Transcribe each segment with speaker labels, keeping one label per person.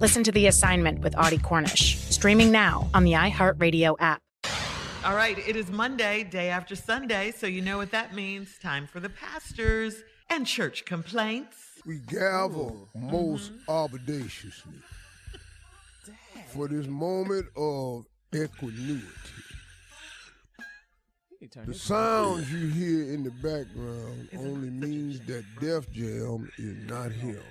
Speaker 1: Listen to The Assignment with Audie Cornish, streaming now on the iHeartRadio app.
Speaker 2: All right, it is Monday, day after Sunday, so you know what that means. Time for the pastors and church complaints.
Speaker 3: We gavel most audaciously for this moment of equanimity. The sounds you hear in the background only means that Def Jam is not him.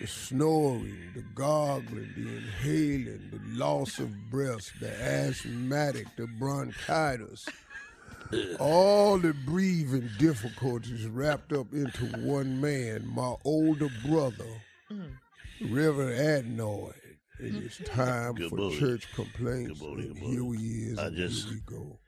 Speaker 3: The snoring, the gargling, the inhaling, the loss of breath, the asthmatic, the bronchitis, all the breathing difficulties wrapped up into one man, my older brother, Reverend Adnoid. And it's time
Speaker 4: Good
Speaker 3: for
Speaker 4: morning.
Speaker 3: church complaints.
Speaker 4: Good morning,
Speaker 3: and
Speaker 4: good
Speaker 3: here
Speaker 4: morning.
Speaker 3: he is.
Speaker 4: I just-
Speaker 3: here we go.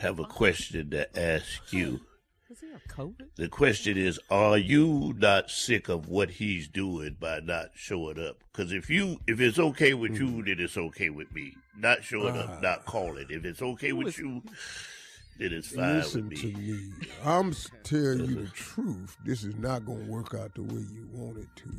Speaker 4: have a question to ask you.
Speaker 5: Does he have COVID?
Speaker 4: The question is, are you not sick of what he's doing by not showing up? Because if you, if it's okay with you, hmm. then it's okay with me. Not showing up, not ah. calling. If it's okay with you, then it's fine
Speaker 3: Listen
Speaker 4: with
Speaker 3: to
Speaker 4: me.
Speaker 3: me. I'm telling you the truth. This is not going to work out the way you want it to.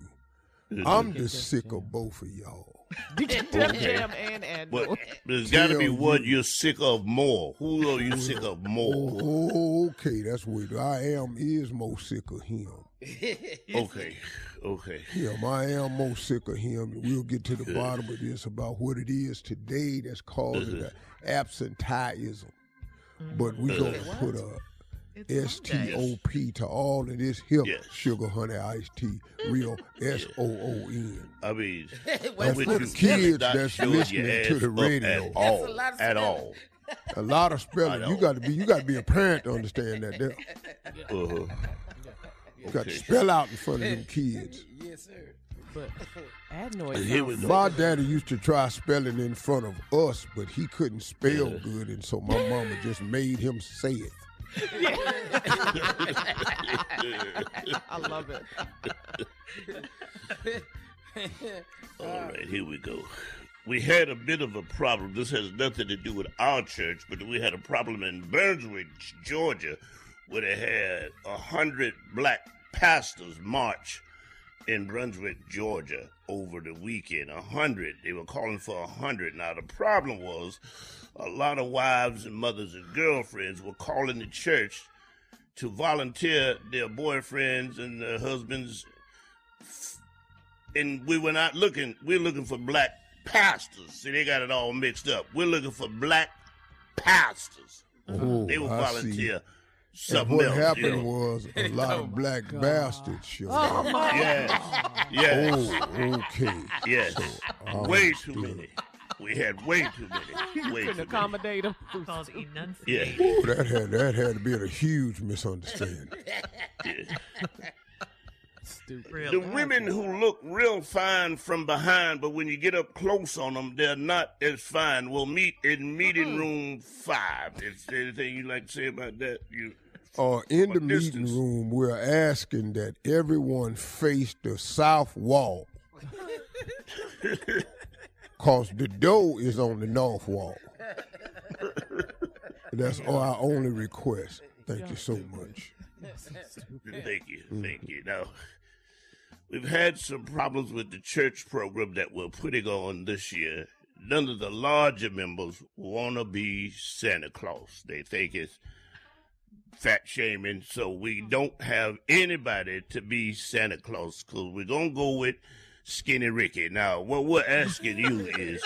Speaker 3: I'm just sick of both of y'all.
Speaker 5: Def Jam and Adnoid.
Speaker 4: But there's got to be
Speaker 3: Tell
Speaker 4: one
Speaker 3: you.
Speaker 4: you're sick of more. Who are you oh, sick of more?
Speaker 3: Oh, okay, that's what I am. Is most sick of him.
Speaker 4: Okay, okay.
Speaker 3: Him, I am most sick of him. We'll get to the bottom of this about what it is today that's causing the absenteeism. But we're gonna put a S T O P to all of this here
Speaker 4: Yes.
Speaker 3: sugar honey iced tea, real S O O N.
Speaker 4: I mean,
Speaker 3: That's for
Speaker 4: with
Speaker 3: the kids that's listening to the radio.
Speaker 4: at all, at all.
Speaker 3: A lot of spelling. You got to be. You got to be a parent to understand that. There.
Speaker 4: Uh-huh.
Speaker 3: You got to spell out in front of them kids.
Speaker 5: Yes, sir. But Adnoid
Speaker 4: Here we
Speaker 5: sounds.
Speaker 3: My daddy used to try spelling in front of us, but he couldn't spell good, and so my mama just made him say it.
Speaker 5: I love it.
Speaker 4: All right, here we go. We had a bit of a problem. This has nothing to do with our church, but we had a problem in Brunswick, Georgia, where they had a hundred black pastors march in Brunswick, Georgia over the weekend. A hundred. They were calling for a hundred. Now the problem was a lot of wives and mothers and girlfriends were calling the church to volunteer their boyfriends and their husbands. And we were not looking, we're looking for black pastors. See, they got it all mixed up. We're looking for black pastors. They will volunteer
Speaker 3: see. And
Speaker 4: something
Speaker 3: what
Speaker 4: else.
Speaker 3: happened
Speaker 4: you know.
Speaker 3: was a lot of black bastards showed
Speaker 4: Oh,
Speaker 3: up.
Speaker 4: my Yes. Yes.
Speaker 3: Oh, okay.
Speaker 4: Yes.
Speaker 3: I
Speaker 4: way too
Speaker 3: understood.
Speaker 4: many. We had way too many. Way
Speaker 6: couldn't
Speaker 4: too
Speaker 6: accommodate him.
Speaker 2: Called
Speaker 4: Yeah.
Speaker 2: enunciate.
Speaker 3: Ooh, that had that had to be a huge misunderstanding. Stupid.
Speaker 4: The women who look real fine from behind, but when you get up close on them, they're not as fine. We'll meet in meeting room five. Is there anything you'd like to say about that? You
Speaker 3: Uh, in the
Speaker 4: What
Speaker 3: meeting room, we're asking that everyone face the south wall. Cause the door is on the north wall. That's our only request. Thank you so much.
Speaker 4: Thank you, thank you. Now, we've had some problems with the church program that we're putting on this year. None of the larger members want to be Santa Claus. They think it's fat shaming, so we don't have anybody to be Santa Claus because we're going to go with Skinny Ricky. Now, what we're asking you is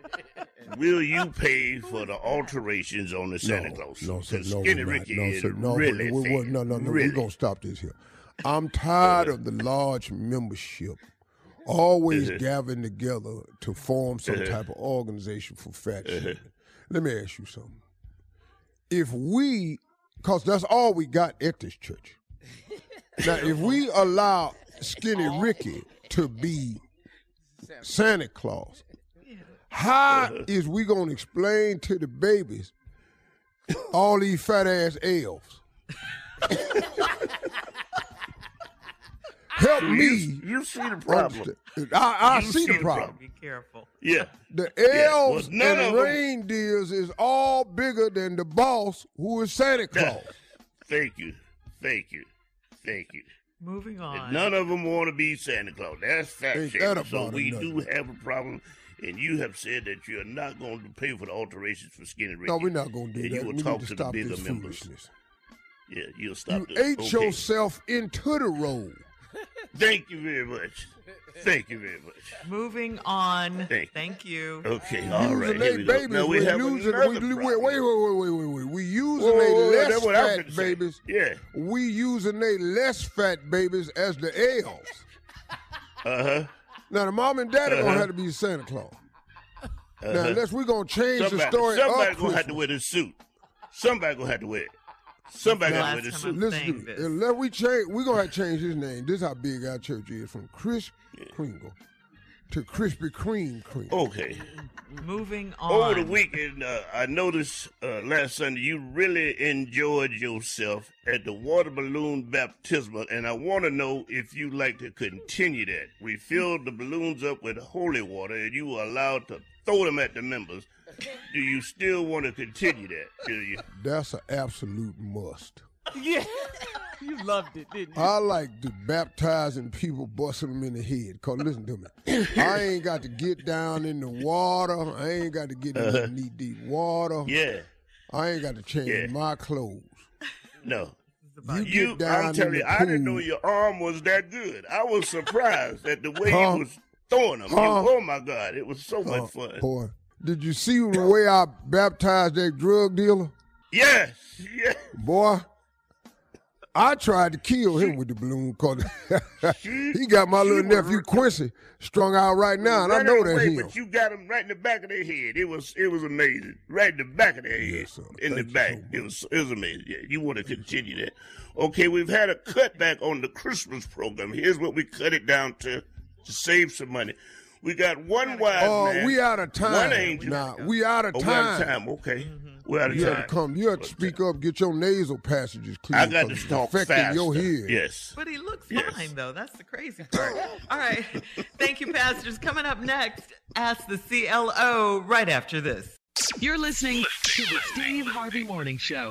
Speaker 4: will you pay for the alterations on the Santa Claus?
Speaker 3: No, sir,
Speaker 4: 'Cause
Speaker 3: no,
Speaker 4: Skinny
Speaker 3: we're.
Speaker 4: Ricky
Speaker 3: no,
Speaker 4: is
Speaker 3: sir, no,
Speaker 4: really
Speaker 3: we, we,
Speaker 4: fat.
Speaker 3: no, no, no.
Speaker 4: really.
Speaker 3: We're gonna stop this here. I'm tired of the large membership always
Speaker 4: Uh-huh.
Speaker 3: gathering together to form some
Speaker 4: Uh-huh.
Speaker 3: type of organization for fat
Speaker 4: Uh-huh.
Speaker 3: shaming. Let me ask you something. If we, because that's all we got at this church. now, if we allow Skinny Ricky to be Santa Claus, how
Speaker 4: Uh-huh.
Speaker 3: we gonna explain to the babies all these fat ass elves? Help
Speaker 4: You-
Speaker 3: me.
Speaker 4: You see the problem.
Speaker 3: understand. I, I
Speaker 4: You
Speaker 3: see the problem.
Speaker 2: Be careful.
Speaker 4: Yeah.
Speaker 3: The
Speaker 4: Yeah, well,
Speaker 3: elves and
Speaker 4: of 'em-
Speaker 3: reindeers is all bigger than the boss, who is Santa Claus.
Speaker 4: Thank you. Thank you. Thank you.
Speaker 2: Moving on.
Speaker 4: None of them want to be Santa Claus. That's fact.
Speaker 3: Ain't
Speaker 4: shaming.
Speaker 3: that
Speaker 4: So we
Speaker 3: enough?
Speaker 4: do have a problem. And you have said that you're not going to pay for the alterations for Skinny Ricky.
Speaker 3: No, we're not gonna do
Speaker 4: and
Speaker 3: that.
Speaker 4: You will
Speaker 3: we need
Speaker 4: talk
Speaker 3: to
Speaker 4: to,
Speaker 3: stop
Speaker 4: the bigger
Speaker 3: this
Speaker 4: members.
Speaker 3: foolishness.
Speaker 4: Yeah, you'll stop
Speaker 3: You
Speaker 4: this.
Speaker 3: ate
Speaker 4: Okay.
Speaker 3: yourself into the role.
Speaker 4: Thank you very much. Thank you very much.
Speaker 2: Moving on.
Speaker 4: Thank-
Speaker 2: Thank you.
Speaker 4: Okay, all right. Here
Speaker 3: they
Speaker 4: we go.
Speaker 3: babies,
Speaker 4: Now we
Speaker 3: we're
Speaker 4: have
Speaker 3: using,
Speaker 4: another
Speaker 3: we, wait,
Speaker 4: problem.
Speaker 3: wait, wait, wait, wait, wait, wait. We using
Speaker 4: Whoa, whoa,
Speaker 3: they
Speaker 4: whoa,
Speaker 3: less
Speaker 4: that's what I was
Speaker 3: fat
Speaker 4: gonna say.
Speaker 3: babies.
Speaker 4: Yeah.
Speaker 3: We using they less fat babies as the elves.
Speaker 4: Uh huh.
Speaker 3: Now the mom and daddy
Speaker 4: Uh-huh.
Speaker 3: gonna have to be Santa Claus. Now
Speaker 4: Uh-huh.
Speaker 3: unless we gonna change
Speaker 4: somebody,
Speaker 3: the story
Speaker 4: Somebody
Speaker 3: of
Speaker 4: gonna have to
Speaker 3: Christmas.
Speaker 4: wear the suit. Somebody gonna have to wear it. Somebody got to wear the suit.
Speaker 3: Listen to me. Unless we change, we're gonna have to change his name. This is how big our church is from Kris Kringle to Krispy Kreme Kringle.
Speaker 4: Okay.
Speaker 2: Moving on.
Speaker 4: Over the weekend, uh, I noticed uh, last Sunday you really enjoyed yourself at the water balloon baptismal, and I want to know if you'd like to continue that. We filled the balloons up with holy water, and you were allowed to throw them at the members. Do you still want to continue that? Do you?
Speaker 3: That's an absolute must.
Speaker 6: Yeah, you loved it, didn't you?
Speaker 3: I like the baptizing people, busting them in the head. Cause listen to me, I ain't got to get down in the water. I ain't got to get in the
Speaker 4: Uh-huh.
Speaker 3: knee deep water.
Speaker 4: Yeah.
Speaker 3: I ain't got to change
Speaker 4: Yeah.
Speaker 3: my clothes.
Speaker 4: No.
Speaker 3: You
Speaker 4: You,
Speaker 3: get down
Speaker 4: I'm telling you,
Speaker 3: the
Speaker 4: I didn't know your arm was that good. I was surprised at the way
Speaker 3: Huh?
Speaker 4: you was throwing them.
Speaker 3: Huh?
Speaker 4: oh my God, it was so much
Speaker 3: Uh,
Speaker 4: fun.
Speaker 3: Boy, did you see the way I baptized that drug dealer?
Speaker 4: Yes, yeah.
Speaker 3: Boy, I tried to kill him with the balloon because he got my little nephew Quincy strung out right now, and I know
Speaker 4: that
Speaker 3: him.
Speaker 4: But you got him right in the back of their head. It was it was amazing. Right in the back of their head. in the back. it was it was amazing. Yeah, you want to continue that. Okay, we've had a cutback on the Christmas program. Here's what we cut it down to to save some money. We got one wise
Speaker 3: Oh,
Speaker 4: man.
Speaker 3: we out of time.
Speaker 4: One angel.
Speaker 3: Nah, we out of
Speaker 4: Oh, we
Speaker 3: time.
Speaker 4: out of time. Okay. We're out of time.
Speaker 3: You
Speaker 4: time.
Speaker 3: have to come. You have to speak uh, up. Get your nasal passages clear.
Speaker 4: I got to
Speaker 3: it's
Speaker 4: talk
Speaker 3: affecting
Speaker 4: faster.
Speaker 3: your head.
Speaker 4: Yes.
Speaker 2: But he looks
Speaker 4: Yes.
Speaker 2: fine, though. That's the crazy part. All right. Thank you, pastors. Coming up next, Ask the CLO right after this.
Speaker 7: You're listening to the Steve Harvey Morning Show.